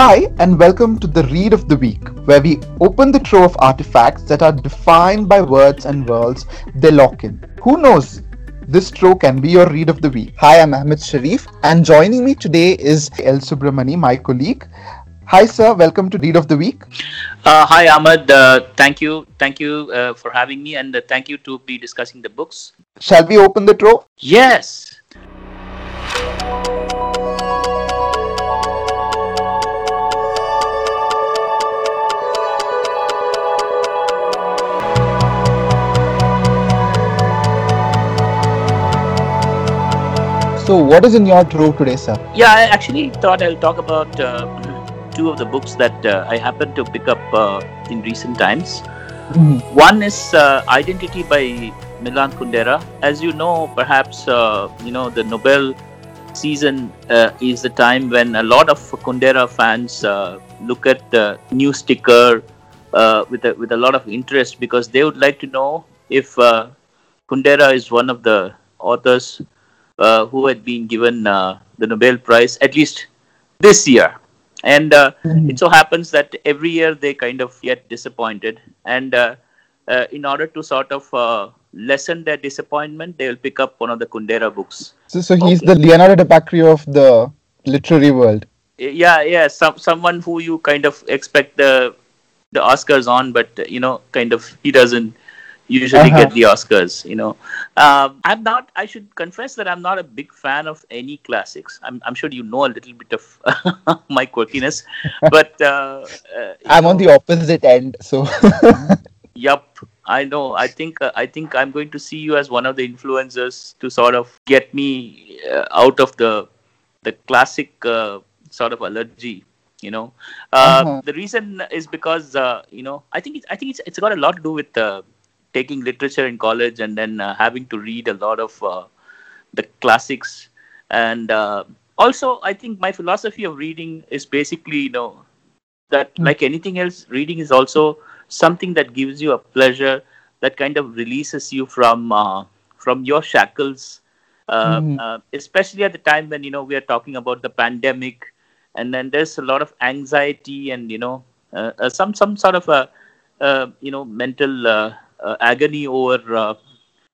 Hi, and welcome to the Read of the Week, where we open the trove of artifacts that are defined by words and worlds they lock in. Who knows? This trove can be your read of the week. Hi, I'm Ahmed Sharif, and joining me today is El Subramani, my colleague. Hi, sir. Welcome to Read of the Week. Uh, hi, Ahmed. Uh, thank you, thank you uh, for having me, and uh, thank you to be discussing the books. Shall we open the trove? Yes. So, what is in your trove today, sir? Yeah, I actually thought I'll talk about uh, two of the books that uh, I happened to pick up uh, in recent times. Mhm. One is uh, Identity by Milan Kundera. As you know, perhaps uh, you know the Nobel season uh, is the time when a lot of Kundera fans uh, look at the new sticker uh, with a, with a lot of interest because they would like to know if uh, Kundera is one of the authors uh, who had been given uh, the Nobel Prize at least this year. And uh, Mhm. it so happens that every year they kind of get disappointed. And uh, uh, in order to sort of uh, lessen their disappointment, they will pick up one of the Kundera books. So, so he's Okay. the Leonardo DiCaprio of the literary world. Yeah, yeah, some someone who you kind of expect the the Oscars on, but you know, kind of he doesn't usually Uh-huh. get the Oscars. You know, um, I'm not. I should confess that I'm not a big fan of any classics. I'm I'm sure you know a little bit of my quirkiness, but uh, uh, I'm on the opposite end, so. Yup, I know. I think uh, I think I'm going to see you as one of the influencers to sort of get me uh, out of the the classic uh, sort of allergy. You know, uh, Uh-huh. the reason is because uh, you know I think it's, I think it's it's got a lot to do with uh, taking literature in college and then uh, having to read a lot of uh, the classics. And uh, also I think my philosophy of reading is basically you know that Hmm. like anything else reading is also something that gives you a pleasure that kind of releases you from uh, from your shackles. Uh, especially at the time when you know we are talking about the pandemic and then there's a lot of anxiety and you know uh, uh, some some sort of a uh, you know mental agony over uh,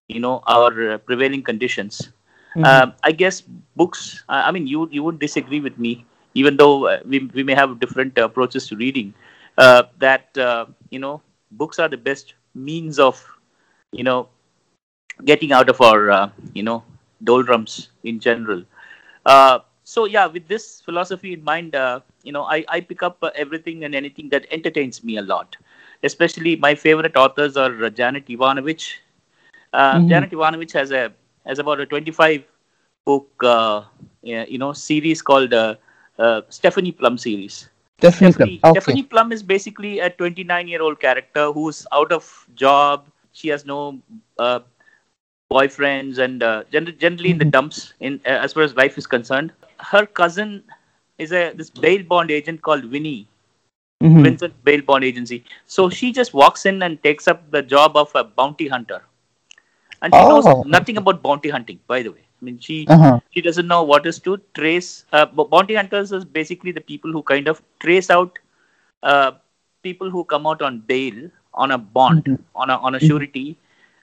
you know our uh, prevailing conditions Mhm. um, I guess books. I mean, you you would disagree with me, even though uh, we we may have different approaches to reading. Uh, that uh, you know, books are the best means of you know getting out of our uh, you know doldrums in general. Uh, so yeah, with this philosophy in mind, uh, you know, I I pick up uh, everything and anything that entertains me a lot. Especially my favorite authors are uh, Janet Evanovich. Uh, Mhm. Janet Evanovich has a has about a 25 book uh, yeah, you know series called uh, uh, Stephanie Plum series. Stephanie, Okay. Stephanie Plum is basically a 29 year old character who's out of job. She has no uh, boyfriends and uh, gen- generally in the Mhm. dumps in uh, as far as life is concerned. Her cousin is a this bail bond agent called Vinnie. Mhm. Vincent Bail Bond Agency. So she just walks in and takes up the job of a bounty hunter. And she Oh. knows nothing about bounty hunting, by the way. I mean, she Uh-huh. she doesn't know what is to trace. Uh, bounty hunters is basically the people who kind of trace out uh, people who come out on bail on a bond, Mhm. on a on a Mhm. surety,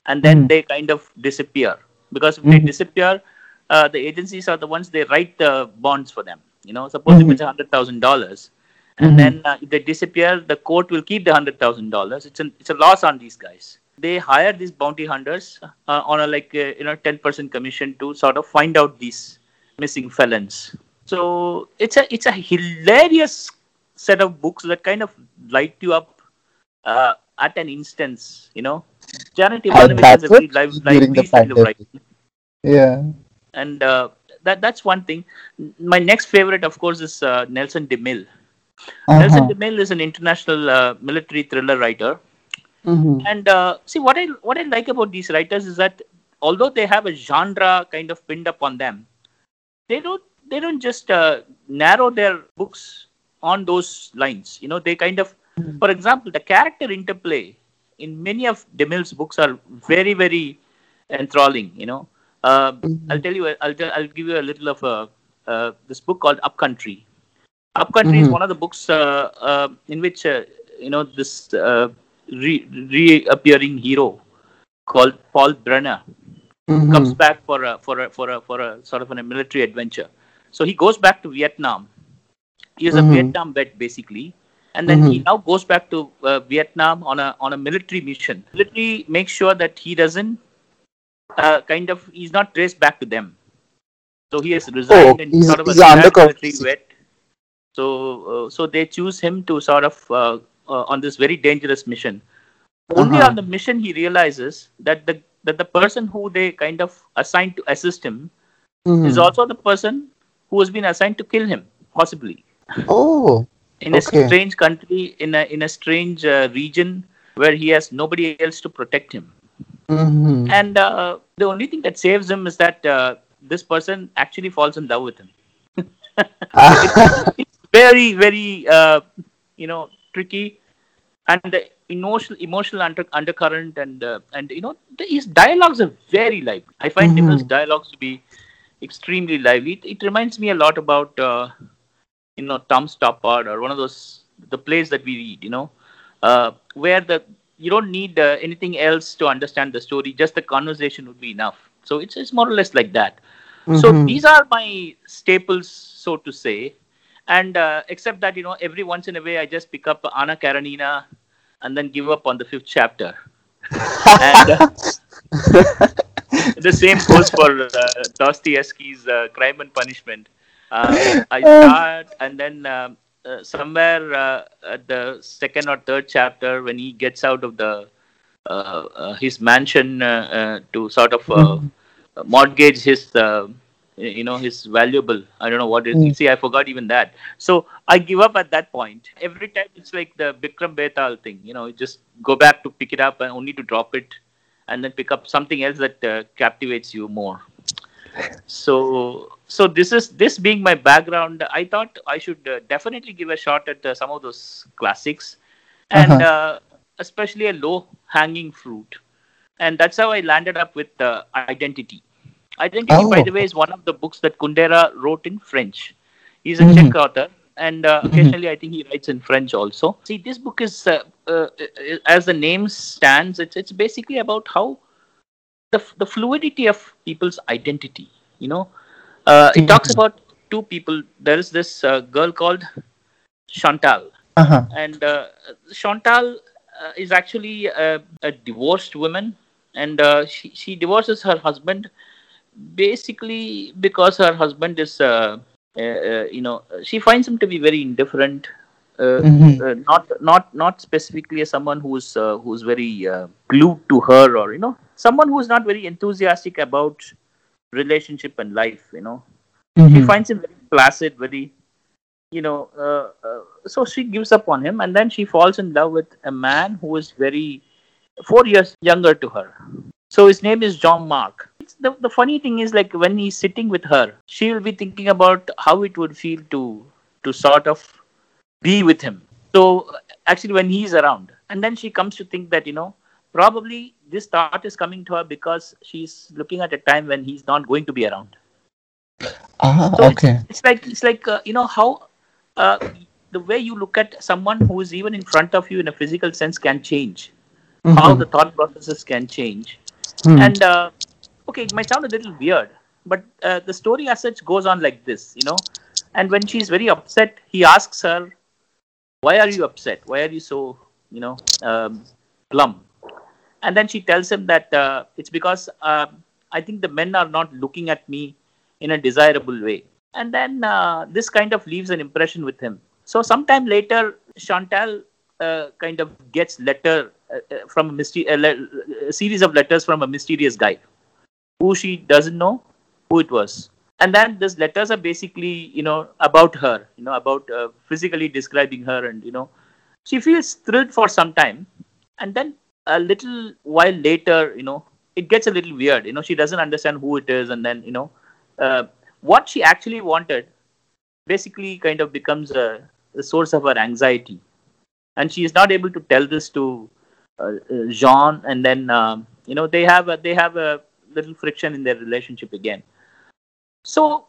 and then Mhm. they kind of disappear. Because if they Mhm. disappear, uh, the agencies are the ones they write the bonds for them. You know, suppose if Mhm. it's a hundred thousand dollars, and Mhm. then uh, if they disappear, the court will keep the hundred thousand dollars. It's an it's a loss on these guys. They hire these bounty hunters uh, on a like uh, you know ten percent commission to sort of find out these missing felons. So it's a it's a hilarious set of books that kind of light you up uh, at an instance. You know, Janet Evanovich has a very live, lively style of writing Yeah. and uh, that that's one thing. My next favorite, of course, is uh, Nelson DeMille. Nelson Uh-huh. DeMille is an international uh, military thriller writer, Mhm. and uh, see what I what I like about these writers is that although they have a genre kind of pinned up on them, they don't they don't just uh, narrow their books on those lines. You know, they kind of, Mhm. for example, the character interplay in many of DeMille's books are very very enthralling. You know, uh, Mhm. I'll tell you. I'll tell, I'll give you a little of a uh, this book called Upcountry. Upcountry mm-hmm. is one of the books uh, uh, in which uh, you know this uh, re- reappearing hero called Paul Brenner mm-hmm. comes back for a for a for a for a sort of a military adventure. So he goes back to Vietnam. He is mm-hmm. a Vietnam vet basically, and then he mm-hmm. now goes back to uh, Vietnam on a on a military mission. Military makes sure that he doesn't uh, kind of he's not traced back to them. So he has resigned oh, and sort of a military vet. So uh, so they choose him to sort of uh, uh, on this very dangerous mission. Only uh-huh. on the mission he realizes that the that the person who they kind of assigned to assist him mm-hmm. is also the person who has been assigned to kill him, possibly. Oh. in okay. a strange country, in a in a strange uh, region where he has nobody else to protect him. Mm-hmm. And uh, the only thing that saves him is that uh, this person actually falls in love with him. it's, very, very, uh, you know, tricky, and the emotional, emotional under, undercurrent, and uh, and you know, the, his dialogues are very lively. I find mm dialogues to be extremely lively. It, it, reminds me a lot about, uh, you know, Tom Stoppard or one of those the plays that we read. You know, uh, where the you don't need uh, anything else to understand the story. Just the conversation would be enough. So it's it's more or less like that. Mm-hmm. So these are my staples, so to say. And uh, except that you know, every once in a way, I just pick up Anna Karenina, and then give up on the fifth chapter. and uh, the same goes for uh, Dostoevsky's uh, Crime and Punishment. Uh, I start and then um, uh, somewhere uh, at the second or third chapter when he gets out of the uh, uh his mansion uh, to sort of mm-hmm. mortgage his you know his valuable. I don't know what is. Mm. see i forgot even that. So i give up at that point. Every time it's like the bikram betal thing you know just go back to pick it up and only to drop it and then pick up something else that uh, captivates you more. So so this is this being my background i thought i should uh, definitely give a shot at uh, some of those classics. And uh-huh. Uh, especially a low hanging fruit. And that's how i landed up with uh, identity identity oh. by the way is one of the books that kundera wrote in french he's a mm-hmm. czech author and uh, mm-hmm. occasionally i think he writes in french also see this book is uh, as the name stands it's it's basically about how the, the fluidity of people's identity you know uh, it talks mm-hmm. about two people there is this uh, girl called chantal uh-huh. and uh, chantal uh, is actually a, a, divorced woman and uh, she, she divorces her husband basically because her husband is uh, you know she finds him to be very indifferent mm-hmm. not not not specifically as someone who's who's very glued to her or you know someone who's not very enthusiastic about relationship and life you know mm-hmm. she finds him very placid very you know uh, uh, so she gives up on him and then she falls in love with a man who is very four years younger to her so his name is jean marc the, the funny thing is like when he's sitting with her she will be thinking about how it would feel to to sort of be with him so actually when he's around and then she comes to think that you know probably this thought is coming to her because she's looking at a time when he's not going to be around. Uh, so okay. It's, it's, like it's like uh, you know how uh, the way you look at someone who is even in front of you in a physical sense can change. Mm-hmm. How the thought processes can change. Mm. And uh, okay, it might sound a little weird, but uh, the story as such goes on like this, you know. And when she's very upset, he asks her, "Why are you upset? Why are you so, you know, um, glum?" and then she tells him that uh, it's because uh, I think the men are not looking at me in a desirable way. And then uh, this kind of leaves an impression with him. So sometime later, Chantal uh, kind of gets letter uh, from a, mystery, a series of letters from a mysterious guy who she doesn't know who it was. And then these letters are basically, you know, about her, you know, about physically describing her, and you know, she feels thrilled for some time, and then a little while later, you know, it gets a little weird. You know, she doesn't understand who it is, and then you know, uh, what she actually wanted basically kind of becomes a, a, source of her anxiety, and she is not able to tell this to uh, uh, Jean, and then um, you know they have a, they have a little friction in their relationship again. So,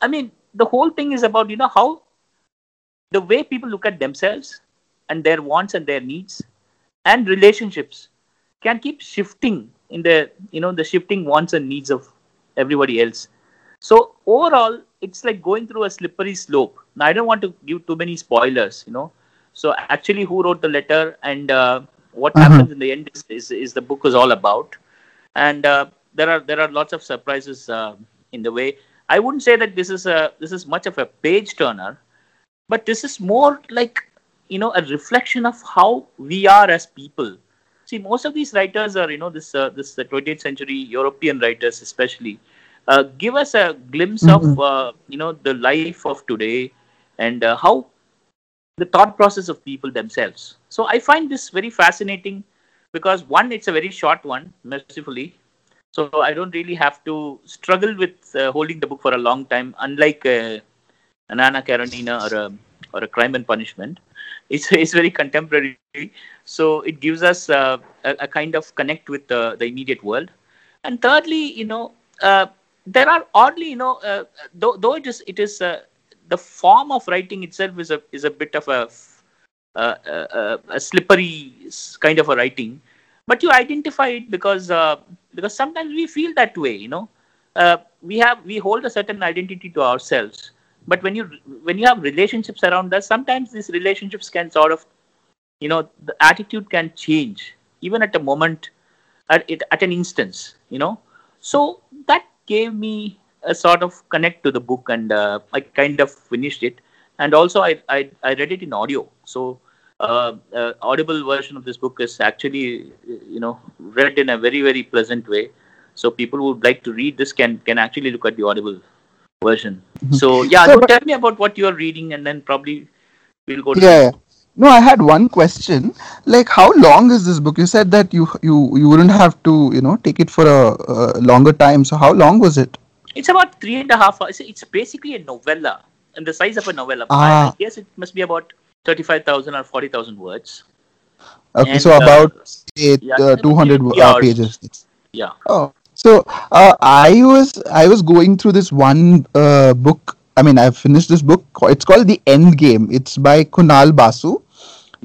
I mean, the whole thing is about you know how the way people look at themselves and their wants and their needs and relationships can keep shifting in the you know the shifting wants and needs of everybody else so overall it's like going through a slippery slope now i don't want to give too many spoilers you know so actually who wrote the letter and uh, what Uh-huh. happens in the end is, is, is the book is all about and uh, there are there are lots of surprises uh, in the way. I wouldn't say that this is a this is much of a page turner but this is more like you know a reflection of how we are as people. See most of these writers are you know this uh, this uh, 20th century european writers especially uh, give us a glimpse of uh, you know the life of today and uh, how the thought process of people themselves. So i find this very fascinating because one it's a very short one mercifully so i don't really have to struggle with uh, holding the book for a long time unlike uh, an Anna Karenina or a or a Crime and Punishment. It's it's very contemporary, so it gives us uh, a, a kind of connect with uh, the immediate world. And thirdly, you know, uh, there are oddly, you know, uh, though though it is it is uh, the form of writing itself is a is a bit of a uh, uh, a slippery kind of a writing, but you identify it because uh, because sometimes we feel that way, you know. Uh, we have we hold a certain identity to ourselves. But when you when you have relationships around us sometimes these relationships can sort of you know the attitude can change even at a moment at it at an instance you know? So that gave me a sort of connect to the book and uh, i kind of finished it. And also i i, I read it in audio. So uh, uh, audible version of this book is actually you know read in a very very pleasant way so people who would like to read this can can actually look at the audible version so yeah So, but- tell me about what you're reading and then probably we'll go to Yeah. yeah. No, I had one question. Like, how long is this book? You said that you you you wouldn't have to you know take it for a, a longer time. So how long was it? it's about three and a half hours it's, basically a novella and the size of a novella Ah. guess it must be about 35000 or 40000 words Okay, And, so uh, about yeah, uh, 200 three uh, pages. yeah Oh, so uh, I was I was going through this one uh, book. I mean, I've finished this book. It's called The End Game. It's by Kunal Basu.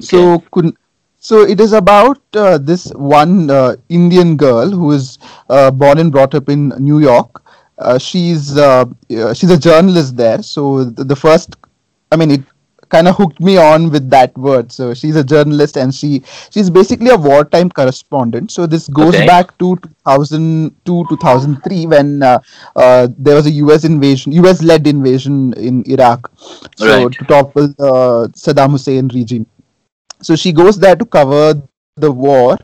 Okay. So Kun, so it is about uh, this one uh, Indian girl who is uh, born and brought up in New York. Uh, she's uh, uh, she's a journalist there. So the, the first, I mean, it kind of hooked me on with that word. So she's a journalist and she she's basically a wartime correspondent. So this goes Okay. back to 2002 2003 when uh, uh, there was a US invasion, US led invasion in Iraq. So Right. to topple uh, Saddam Hussein regime. So she goes there to cover the war.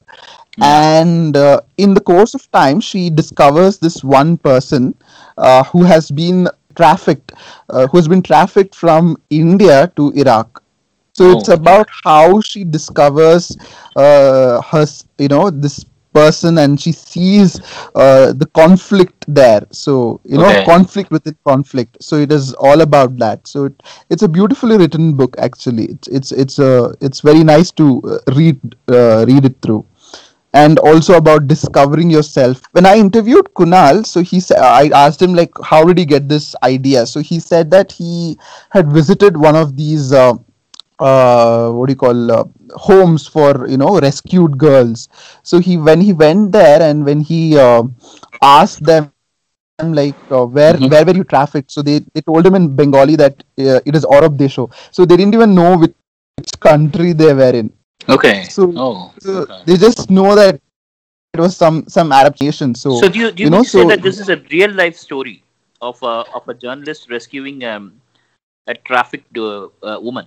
And uh, in the course of time, she discovers this one person uh, who has been trafficked, uh, who has been trafficked from India to Iraq. So Oh. it's about how she discovers uh, her, you know, this person, and she sees uh, the conflict there. So you know, Okay. conflict within conflict. So it is all about that. So it, it's a beautifully written book. Actually, it's it's it's a it's very nice to uh, read uh, read it through and also about discovering yourself. When I interviewed Kunal, so he said I asked him like, how did he get this idea? So he said that he had visited one of these. Uh, uh, what do you call uh, homes for you know rescued girls so he when he went there and when he uh, asked them like uh, where Mhm. where were you trafficked so they, they told him in bengali that uh, it is Aurab Desho so they didn't even know which, which country they were in okay So- oh so okay. they just know that it was some some arab nation so, so do you do you, you know, say so- that this is a real life story of a of a journalist rescuing um, a trafficked uh, uh, woman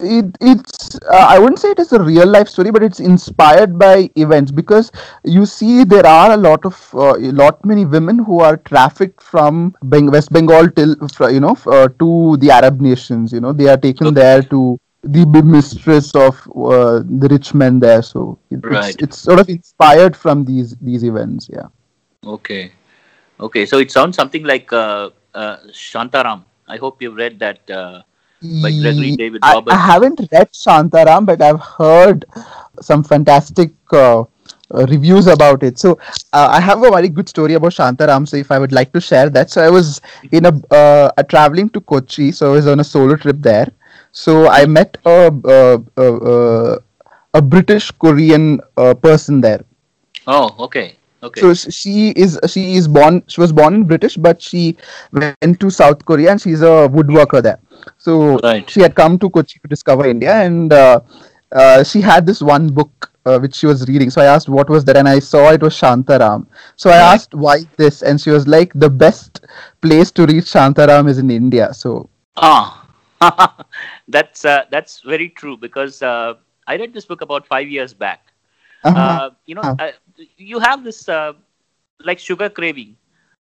it it's uh, i wouldn't say it is a real life story but it's inspired by events because you see there are a lot of uh, a lot many women who are trafficked from Beng- west bengal till you know uh, to the arab nations you know they are taken Okay. there to the mistress of uh, the rich men there so it, Right. it's, it's sort of inspired from these these events yeah Okay. Okay. So it sounds something like uh, uh, Shantaram. I hope you've read that uh, by Gregory David I, Roberts. I haven't read Shantaram, but I've heard some fantastic uh, uh, reviews about it. So uh, I have a very good story about Shantaram. So if I would like to share that, so I was in a uh, uh, traveling to Kochi, so I was on a solo trip there. So I met a a, a, a, a British Korean uh, person there. Oh, okay. Okay. So she is she is born she was born in British, but she went to South Korea and she's a woodworker there. So Right. she had come to Kochi to discover India, and uh, uh, she had this one book uh, which she was reading. So I asked what was that, and I saw it was Shantaram. So I asked why this, and she was like, the best place to read Shantaram is in India. So Ah, that's uh, that's very true because uh, I read this book about five years back. uh-huh. Uh, you know, Uh. uh, you have this uh, like sugar craving.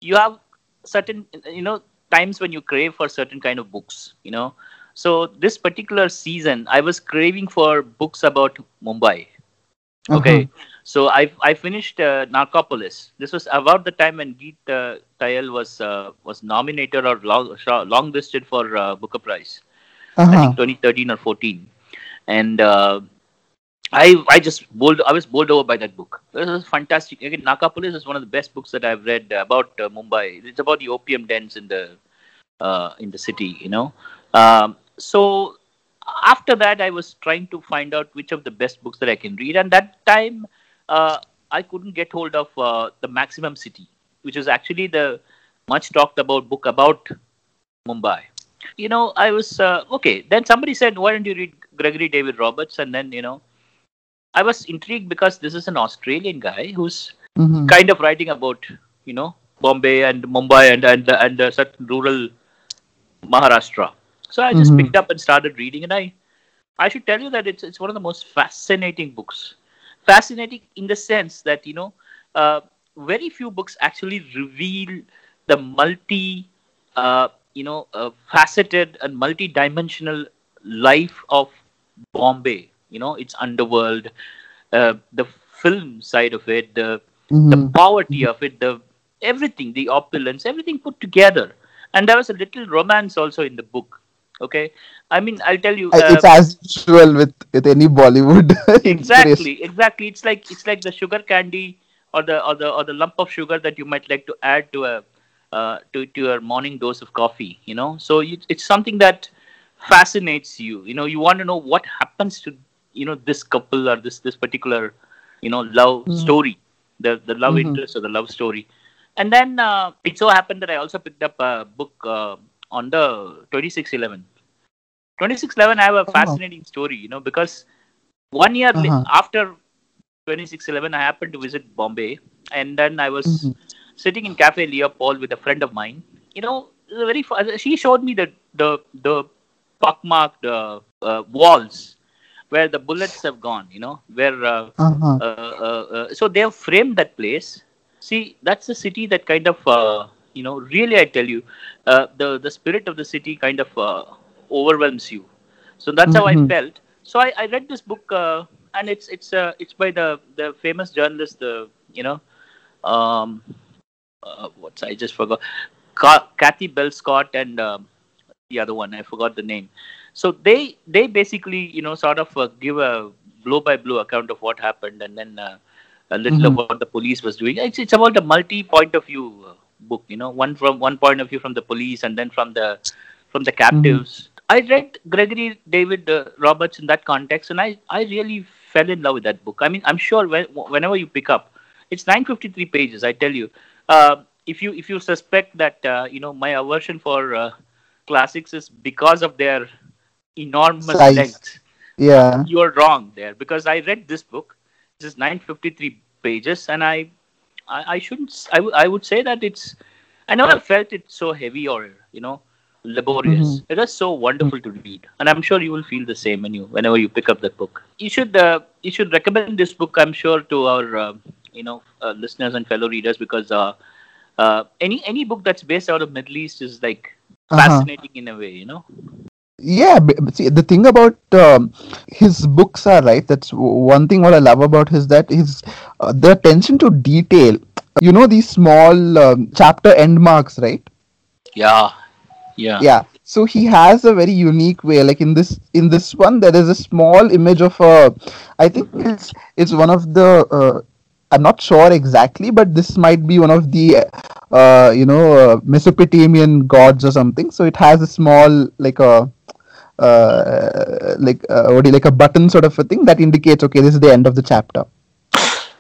You have certain you know times when you crave for certain kind of books. You know, so this particular season, I was craving for books about Mumbai. Okay, so I I finished uh, Narcopolis. This was about the time when Jeet uh, Thayil was uh, was nominated or long longlisted for uh, Booker Prize. I uh-huh. think 2013 or 14, and uh, I I just bowled I was bowled over by that book. It was fantastic. Again, Narcopolis is one of the best books that I've read about uh, Mumbai. It's about the opium dens in the uh, in the city. You know, um, so after that I was trying to find out which of the best books that I can read, and that time uh, I couldn't get hold of uh, the Maximum City, which is actually the much talked about book about Mumbai. You know, I was uh, okay. Then somebody said, "Why don't you read Gregory David Roberts?" And then you know, I was intrigued because this is an Australian guy who's Mhm. kind of writing about you know Bombay and Mumbai and and and uh, certain rural Maharashtra. So I just Mhm. picked up and started reading, and I I should tell you that it's it's one of the most fascinating books. Fascinating in the sense that you know uh, very few books actually reveal the multi uh, you know a faceted and multi-dimensional life of Bombay. You know, its underworld, uh, the film side of it, the the Mhm. poverty of it, the everything, the opulence, everything put together. And there was a little romance also in the book. Okay, I mean, I'll tell you. Uh, it's as usual with with any Bollywood. exactly, exactly. It's like it's like the sugar candy or the or the or the lump of sugar that you might like to add to a uh, to to your morning dose of coffee. You know, so you, it's something that fascinates you. You know, you want to know what happens to you know this couple or this this particular you know love Mhm. story, the the love Mhm. interest or the love story. And then uh, it so happened that I also picked up a book uh, on the 2611. 2611, I have a Oh. fascinating story, you know, because one year Uh-huh. after 2611, I happened to visit Bombay, and then I was Mhm. Sitting in Cafe Leopold with a friend of mine. You know, it was a very she showed me the the the pockmarked uh, uh, walls where the bullets have gone. You know, where uh, Uh-huh. uh, uh, uh, so they have framed that place. See, that's the city that kind of uh, you know really I tell you, uh, the the spirit of the city kind of uh, overwhelms you. So that's how I Mhm. felt. So I, I read this book, uh, and it's it's uh, it's by the the famous journalist, the you know, um, uh, what's I just forgot, Ca- Kathy Bell Scott and um, the other one I forgot the name. So they they basically you know sort of uh, give a blow by blow account of what happened, and then uh, a little Mhm. of what the police was doing. It's it's about a multi point of view uh, book. You know, one from one point of view from the police, and then from the from the captives. I read Gregory David uh, Roberts in that context, and I, I really fell in love with that book. I mean, I'm sure when, whenever you pick up, it's 953 pages. I tell you, uh, if you if you suspect that uh, you know my aversion for uh, classics is because of their enormous Size. length, Yeah. you are wrong there. Because I read this book, this is 953 pages, and I I, I shouldn't I, w- I would say that it's I never felt it so heavy or you know laborious. It is so wonderful to read, and I'm sure you will feel the same when you whenever you pick up that book. You should uh, you should recommend this book. I'm sure to our uh, you know uh, listeners and fellow readers because uh, uh, any any book that's based out of Middle East is like Uh-huh. fascinating in a way. You know. Yeah, but see, the thing about um, his books are right. That's one thing. What I love about his that his uh, the attention to detail. You know these small um, chapter end marks, right? Yeah. Yeah. Yeah. So he has a very unique way. Like in this in this one, there is a small image of a. I think it's it's one of the. Uh, I'm not sure exactly, but this might be one of the, uh, you know, uh, Mesopotamian gods or something. So it has a small like a uh, like uh, what do you like a button sort of a thing that indicates okay this is the end of the chapter.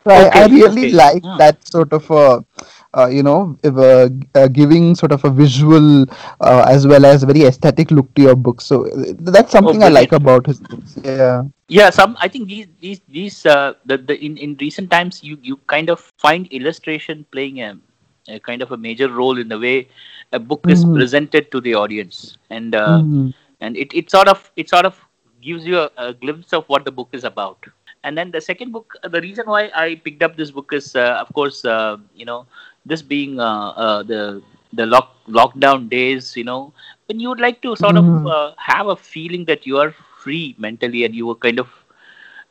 So I, I really okay. like Ah. that sort of uh, you know if, uh, uh, giving sort of a visual uh, as well as very aesthetic look to your books. So uh, that's something I like about his books. Yeah. Yeah, some I think these these these uh, the, the in in recent times you you kind of find illustration playing a, a kind of a major role in the way a book is Mhm. presented to the audience, and uh, Mhm. and it, it sort of it sort of gives you a, a glimpse of what the book is about. And then the second book, the reason why I picked up this book is, uh, of course, uh, you know, this being uh, uh, the the lock lockdown days, you know, when you would like to sort Mhm. of uh, have a feeling that you are free mentally and you were kind of,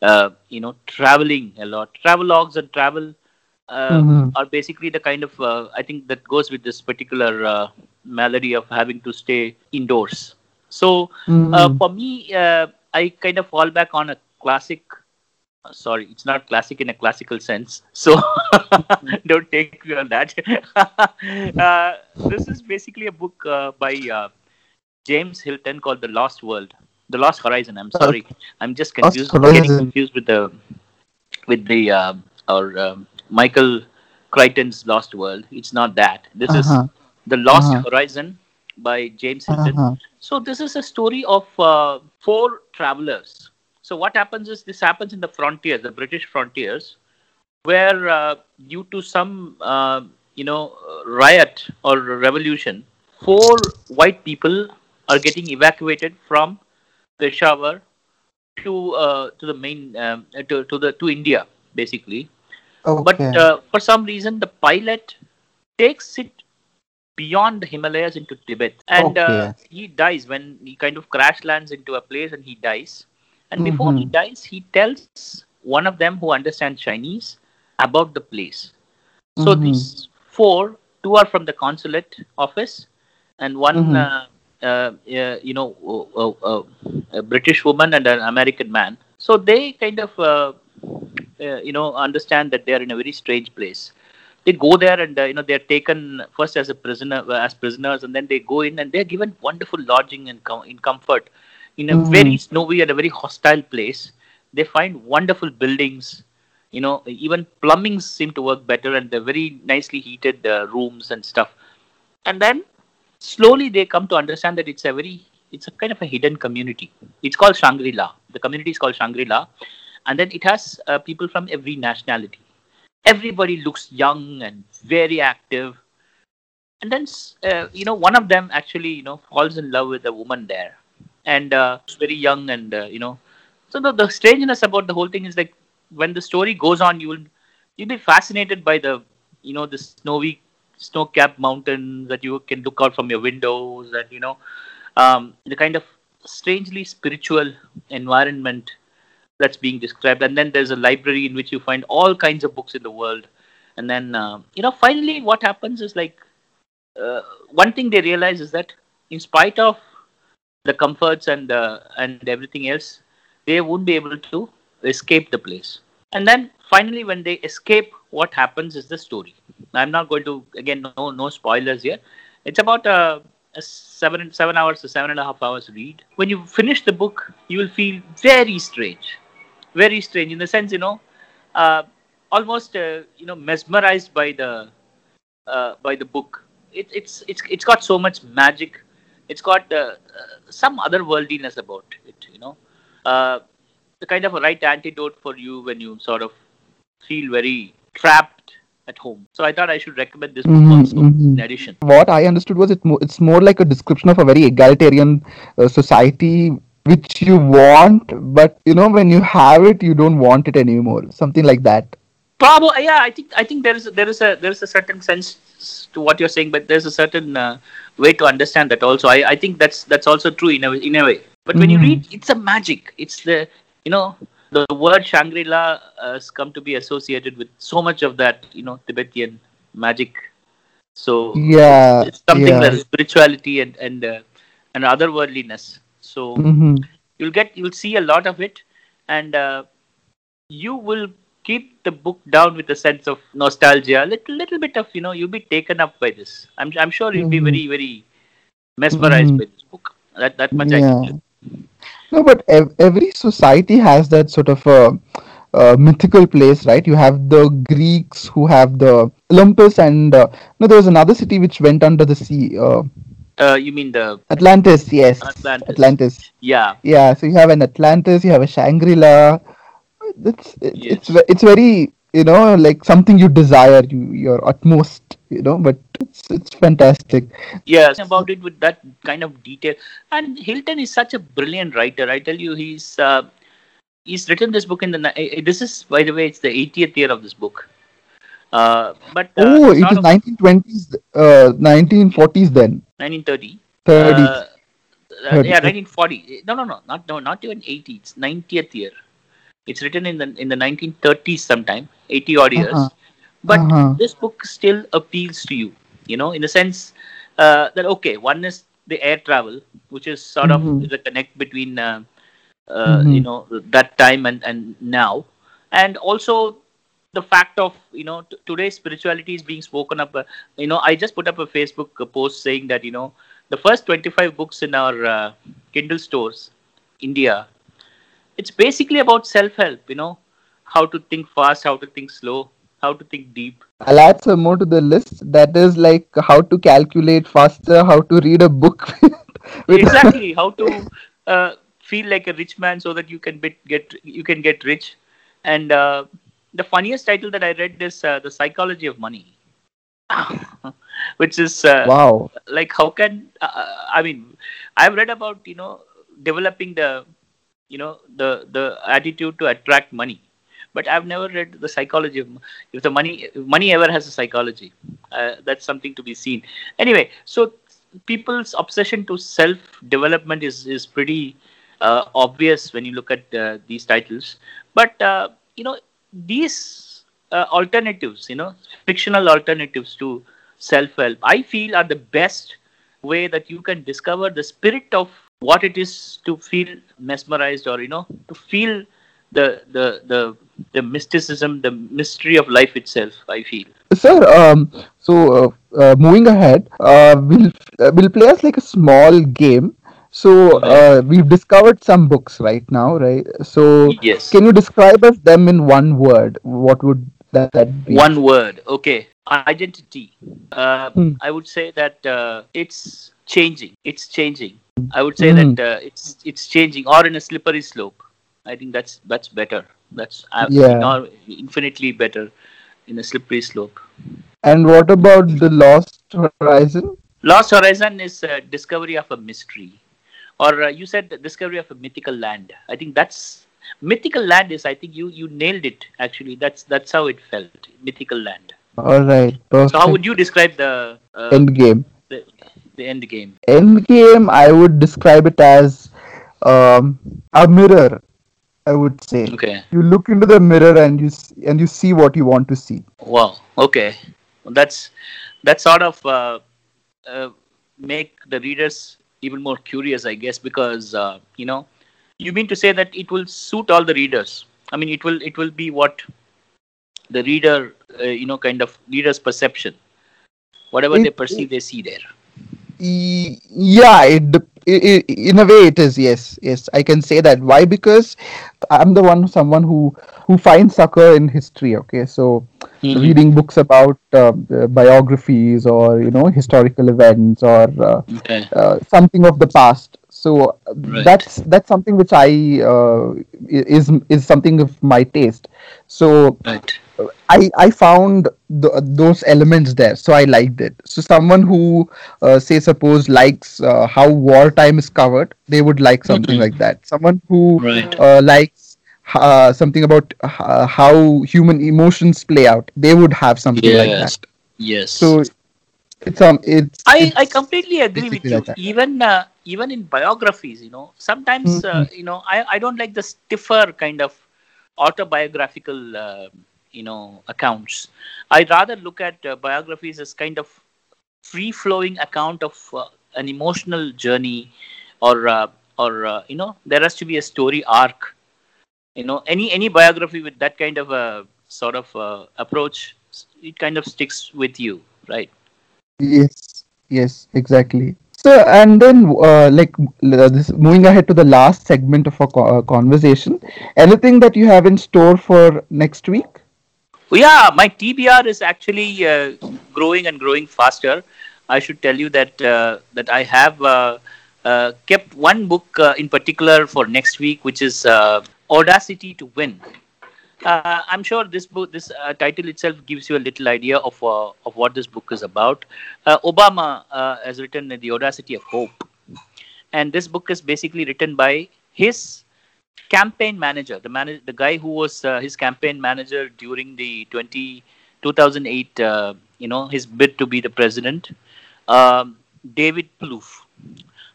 uh, you know, traveling a lot. Travel logs and travel uh, Mhm. are basically the kind of uh, I think that goes with this particular uh, malady of having to stay indoors. So uh, Mhm. for me, uh, I kind of fall back on a classic. Uh, sorry, it's not classic in a classical sense. So don't take me on that. uh, this is basically a book uh, by uh, James Hilton called The Lost World, The Lost Horizon. I'm sorry, I'm just confused, getting confused with the with the uh, or um, Michael Crichton's Lost World. It's not that. This is Uh-huh. The Lost Uh-huh. Horizon by James Hilton. Uh-huh. So this is a story of uh, four travelers. So what happens is this happens in the frontiers, the British frontiers, where uh, due to some uh, you know riot or revolution, four white people are getting evacuated from Peshawar to uh, to the main um, to to the to India basically. But Okay. uh, for some reason, the pilot takes it beyond the Himalayas into Tibet, and uh, Okay. he dies when he kind of crash lands into a place and he dies. And before he Mhm. dies, he tells one of them who understands Chinese about the place. So Mhm. these four, two are from the consulate office, and one, Mhm. uh, uh, uh, you know, uh, uh, uh, a British woman and an American man. So they kind of, uh, uh, you know, understand that they are in a very strange place. They go there and uh, you know they are taken first as a prisoner, as prisoners, and then they go in and they are given wonderful lodging and com- in comfort in a Mhm. very snowy and a very hostile place. They find wonderful buildings. You know, even plumbing seem to work better, and they're very nicely heated uh, rooms and stuff. And then slowly they come to understand that it's a very it's a kind of a hidden community. It's called Shangri-La. The community is called Shangri-La, and then it has uh, people from every nationality. Everybody looks young and very active. And then, uh, you know, one of them actually, you know, falls in love with a woman there, and uh, very young, and uh, you know, so the, the strangeness about the whole thing is like when the story goes on, you will you'll be fascinated by the, you know, the snowy, snow-capped mountains that you can look out from your windows, and you know, um, the kind of strangely spiritual environment that's being described. And then there's a library in which you find all kinds of books in the world. And then uh, you know finally what happens is like uh, one thing they realize is that in spite of the comforts and uh, and everything else they won't be able to escape the place. And then finally when they escape what happens is the story. I'm not going to again no no spoilers here. It's about a, a seven seven hours to seven and a half hours read. When you finish the book you will feel very strange. Very strange in the sense you know uh, almost uh, you know mesmerized by the uh, by the book. It, it's it's it's got so much magic it's got uh, uh, some otherworldliness about it you know uh, the kind of a right antidote for you when you sort of feel very trapped at home so i thought i should recommend this book Mhm, also mhm. in addition what I understood was it mo- it's more like a description of a very egalitarian uh, society which you want, but you know when you have it, you don't want it anymore. Something like that. Probably, yeah. I think I think there is there is a there is a certain sense to what you're saying, but there's a certain uh, way to understand that also. I, I think that's that's also true in a in a way. But when you Mhm. read, it's a magic. It's the you know the word Shangri La uh, has come to be associated with so much of that you know Tibetan magic. So Yeah, it's something yeah. that is spirituality and and uh, and otherworldliness. So hmm you'll get you'll see a lot of it and uh, you will keep the book down with a sense of nostalgia a little little bit of you know you'll be taken up by this i'm, I'm sure you'll be Mhm. very very mesmerized Mhm. by this book that that much i Yeah. can. No, but ev- every society has that sort of a, uh mythical place, right? You have the Greeks who have the Olympus, and uh, no, there was another city which went under the sea. Uh, Uh, you mean the Atlantis, yes, Atlantis? Atlantis. Yeah. Yeah, so you have an Atlantis, you have a Shangri-La. It's it's it's, Yes. it's very you know like something you desire, you your utmost, you know. But it's it's fantastic. Yes, about it with that kind of detail. And Hilton is such a brilliant writer. I tell you, he's uh, he's written this book in the. eh, This is, by the way, it's the 80th year of this book. Uh, but uh, Oh, it is of 1920s, uh, 1940s then, 1930. 30s. Uh, uh, 30. yeah, 1940. No, no, no, not no, not even 80. It's 90th year. It's written in the in the 1930s sometime, 80 odd years. Uh-huh. But Uh-huh. this book still appeals to you, you know, in the sense uh, that okay, one is the air travel, which is sort Mhm. of the connect between uh, uh, Mhm. you know that time and and now, and also the fact of you know t- today's spirituality is being spoken up. Uh, you know, I just put up a Facebook post saying that you know the first 25 books in our uh, Kindle stores, India, it's basically about self-help. You know, how to think fast, how to think slow, how to think deep. I'll add some more to the list. That is like how to calculate faster, how to read a book. exactly how to uh, feel like a rich man so that you can bit, get you can get rich and uh, the funniest title that i read is uh, the psychology of money which is uh, wow. like how can uh, i mean i've read about you know developing the you know the the attitude to attract money. But i've never read the psychology of if the money if money ever has a psychology uh, that's something to be seen. Anyway so people's obsession to self development is is pretty uh, obvious when you look at uh, these titles. But uh, you know these uh, alternatives you know fictional alternatives to self help i feel are the best way that you can discover the spirit of what it is to feel mesmerized or you know to feel the the the the mysticism the mystery of life itself i feel Sir, um, so uh, uh, moving ahead, uh, we'll uh, we'll play us like a small game. So uh, we've discovered some books right now, right? So yes can you describe us them in one word? What would that, that be? one word okay identity uh, Hmm. i would say that uh, it's changing it's changing i would say Hmm. that uh, it's it's changing or in a slippery slope i think that's that's better that's uh, Yeah. infinitely better in a slippery slope And what about the Lost Horizon? lost horizon is a discovery of a mystery or uh, you said the discovery of a mythical land i think that's mythical land is i think you you nailed it actually that's that's how it felt mythical land All right, perfect. so how would you describe the uh, End game. The, end game End game, I would describe it as um, a mirror. I would say. okay. You look into the mirror and you and you see what you want to see. wow. Okay. Well, that's that sort of uh, uh, make the readers even more curious i guess because uh, you know you mean to say that it will suit all the readers. I mean it will it will be what the reader uh, you know kind of reader's perception. Whatever they It- perceive they see there yeah it, dep- i i in a way it is yes yes. I can say that. Why? Because i'm the one someone who who finds succor in history okay? So reading books about uh, uh, biographies or you know historical events or uh, okay. uh, something of the past. So uh, Right. that's that's something which i uh, i- is is something of my taste. So right I I found th those elements there, so I liked it. So someone who, uh, say, suppose likes uh, how wartime is covered, they would like something Mhm. like that. Someone who right uh, likes uh, something about uh, how human emotions play out, they would have something like that. yes So it's um it's I, it's I completely agree with you. like. Even uh, even in biographies, you know, sometimes uh, Mhm. you know I, I don't like the stiffer kind of autobiographical uh, you know accounts. I'd rather look at uh, biographies as kind of free flowing account of uh, an emotional journey, or uh, or uh, you know there has to be a story arc. You know, any any biography with that kind of a sort of uh, approach, it kind of sticks with you, right? Yes, yes, exactly. So, and then, uh, like, uh, this, moving ahead to the last segment of our co- conversation, anything that you have in store for next week? Well, yeah, my TBR is actually uh, growing and growing faster. I should tell you that uh, that I have uh, uh kept one book uh, in particular for next week, which is uh, Audacity to Win. I'm sure this book, this title itself, gives you a little idea of of what this book is about. Obama has written The Audacity of Hope, and this book is basically written by his campaign manager, the man, the guy who was uh, his campaign manager during the 20, 2008, uh, you know, his bid to be the president, um, David Plouffe.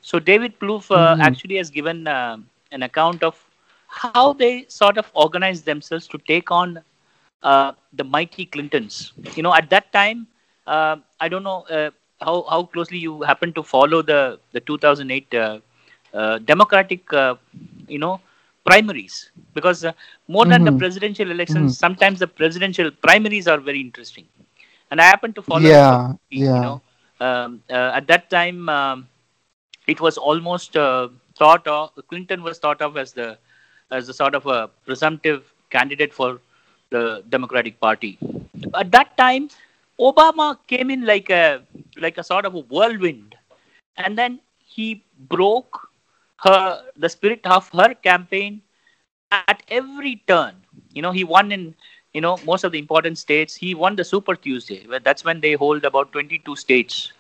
So David Plouffe uh, mm-hmm. actually has given uh, an account of how they sort of organized themselves to take on uh, the mighty Clintons. You know, at that time, uh, I don't know how how closely you happen to follow the the 2008 Democratic, you know primaries because uh, more than mm-hmm. the presidential elections mm-hmm. sometimes the presidential primaries are very interesting and i happen to follow yeah, yeah. you know um, uh, at that time um, it was almost uh, thought of clinton was thought of as the as a sort of a presumptive candidate for the democratic party at that time obama came in like a like a sort of a whirlwind and then he broke her the spirit of her campaign at every turn. You know, he won in you know most of the important states. He won the Super Tuesday. That's when they hold about 22 states.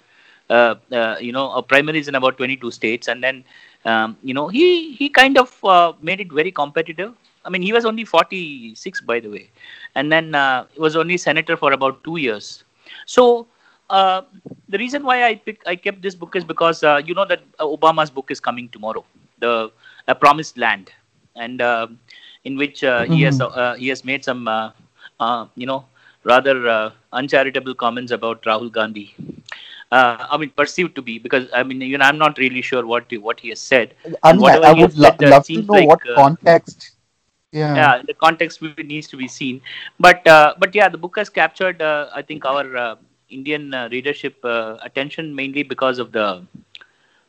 Uh, uh, you know, primaries in about 22 states, and then um, you know he he kind of uh, made it very competitive. I mean, he was only 46, by the way, and then uh, was only senator for about two years. So uh, the reason why I pick, I kept this book is because uh, you know that Obama's book is coming tomorrow, the A Promised Land, and uh, in which mm-hmm. he has mm-hmm. he has made some you know rather uncharitable comments about Rahul Gandhi. Uh, I mean, perceived to be because I mean, you know, I'm not really sure what what he has said. I, mean, I would lo- said, love to know like, what uh, context. Yeah. yeah, the context needs to be seen, but uh, but yeah, the book has captured, I think, our Indian uh, readership uh, attention mainly because of the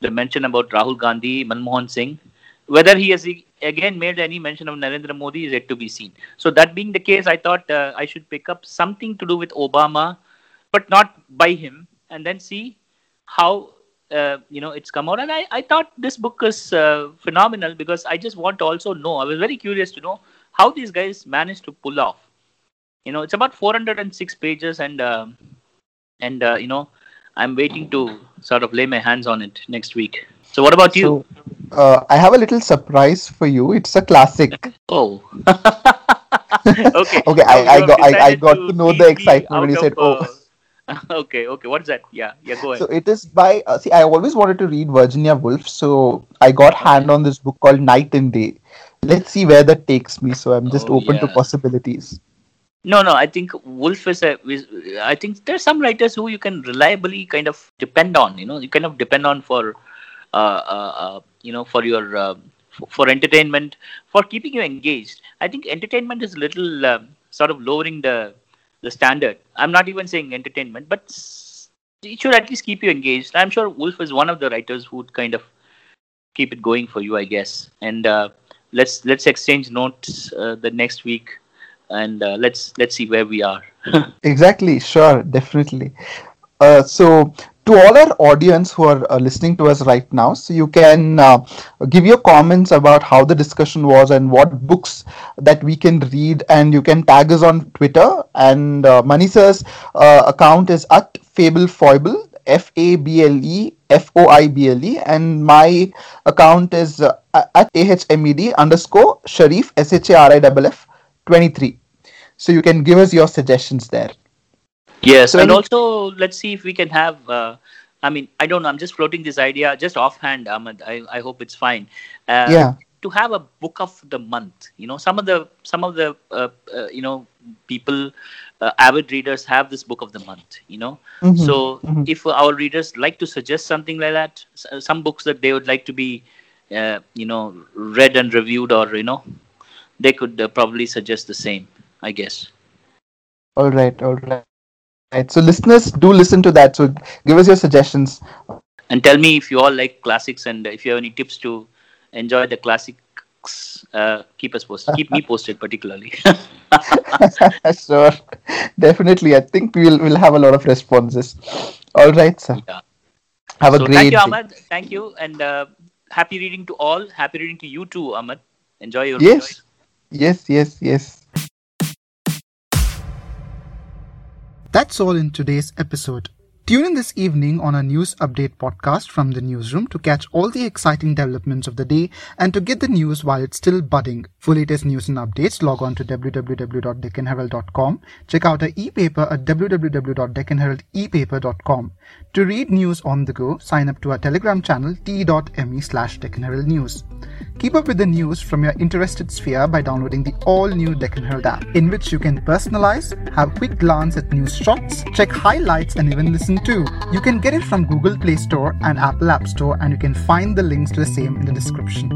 the mention about Rahul Gandhi, Manmohan Singh. Whether he has again made any mention of Narendra Modi is yet to be seen. So that being the case, I thought uh, I should pick up something to do with Obama, but not by him, and then see how uh, you know it's come out. And I, I thought this book is uh, phenomenal because I just want to also know. I was very curious to know how these guys managed to pull off. You know, it's about 406 pages, and um, and uh, you know i'm waiting to sort of lay my hands on it next week. So what about you? So, uh, i have a little surprise for you. It's a classic. Oh. Okay. Okay I, I got I, I got to, to know the excitement when you said oh. uh, okay okay. What's that? Yeah yeah go ahead. so it is by uh, see i always wanted to read virginia woolf so i got hand on this book called night and day. Let's see where that takes me so i'm just oh, open yeah. to possibilities no, no. I think Woolf is a. I think there's some writers who you can reliably kind of depend on. You know, you kind of depend on for, uh, uh, uh you know, for your uh, for entertainment, for keeping you engaged. I think entertainment is a little uh, sort of lowering the the standard. I'm not even saying entertainment, but it should at least keep you engaged. I'm sure Woolf is one of the writers who would kind of keep it going for you, I guess. And uh, let's let's exchange notes uh, the next week and uh, let's let's see where we are. Exactly. Sure. Definitely. Uh, so to all our audience who are uh, listening to us right now so you can uh, give your comments about how the discussion was and what books that we can read and you can tag us on twitter. And uh, manisa's uh, account is at fable foible f-a-b-l-e f-o-i-b-l-e and my account is uh, at ahmed underscore sharif s-h-a-r-i-f-f 23 so you can give us your suggestions there. Yes, so and also let's see if we can have. Uh, I mean, I don't know. I'm just floating this idea, just offhand, Ahmed. I, I hope it's fine. Uh, yeah. To have a book of the month, you know, some of the some of the uh, uh, you know people, uh, avid readers have this book of the month. You know, mm-hmm. so mm-hmm. if our readers like to suggest something like that, some books that they would like to be, uh, you know, read and reviewed, or you know, they could uh, probably suggest the same. I guess. All right, all right. Right. So listeners, do listen to that. So give us your suggestions. and tell me if you all like classics and if you have any tips to enjoy the classics. Uh, keep us posted. Keep me posted, particularly. sure, definitely. I think we'll we'll have a lot of responses. All right, sir. Yeah. Have a so great. Thank you, Ahmad. Thank you, and uh, happy reading to all. Happy reading to you too, Ahmad. Enjoy your. Yes. Yes. Yes. Yes. That's all in today's episode. Tune in this evening on a news update podcast from the newsroom to catch all the exciting developments of the day and to get the news while it's still budding. For latest news and updates, log on to www.deccanherald.com. Check out our e-paper at www.deccanheraldepaper.com. To read news on the go, sign up to our Telegram channel t.me slash News. Keep up with the news from your interested sphere by downloading the all-new Deccan Herald app, in which you can personalize, have a quick glance at news shots, check highlights, and even listen too. You can get it from Google Play Store and Apple App Store, and you can find the links to the same in the description.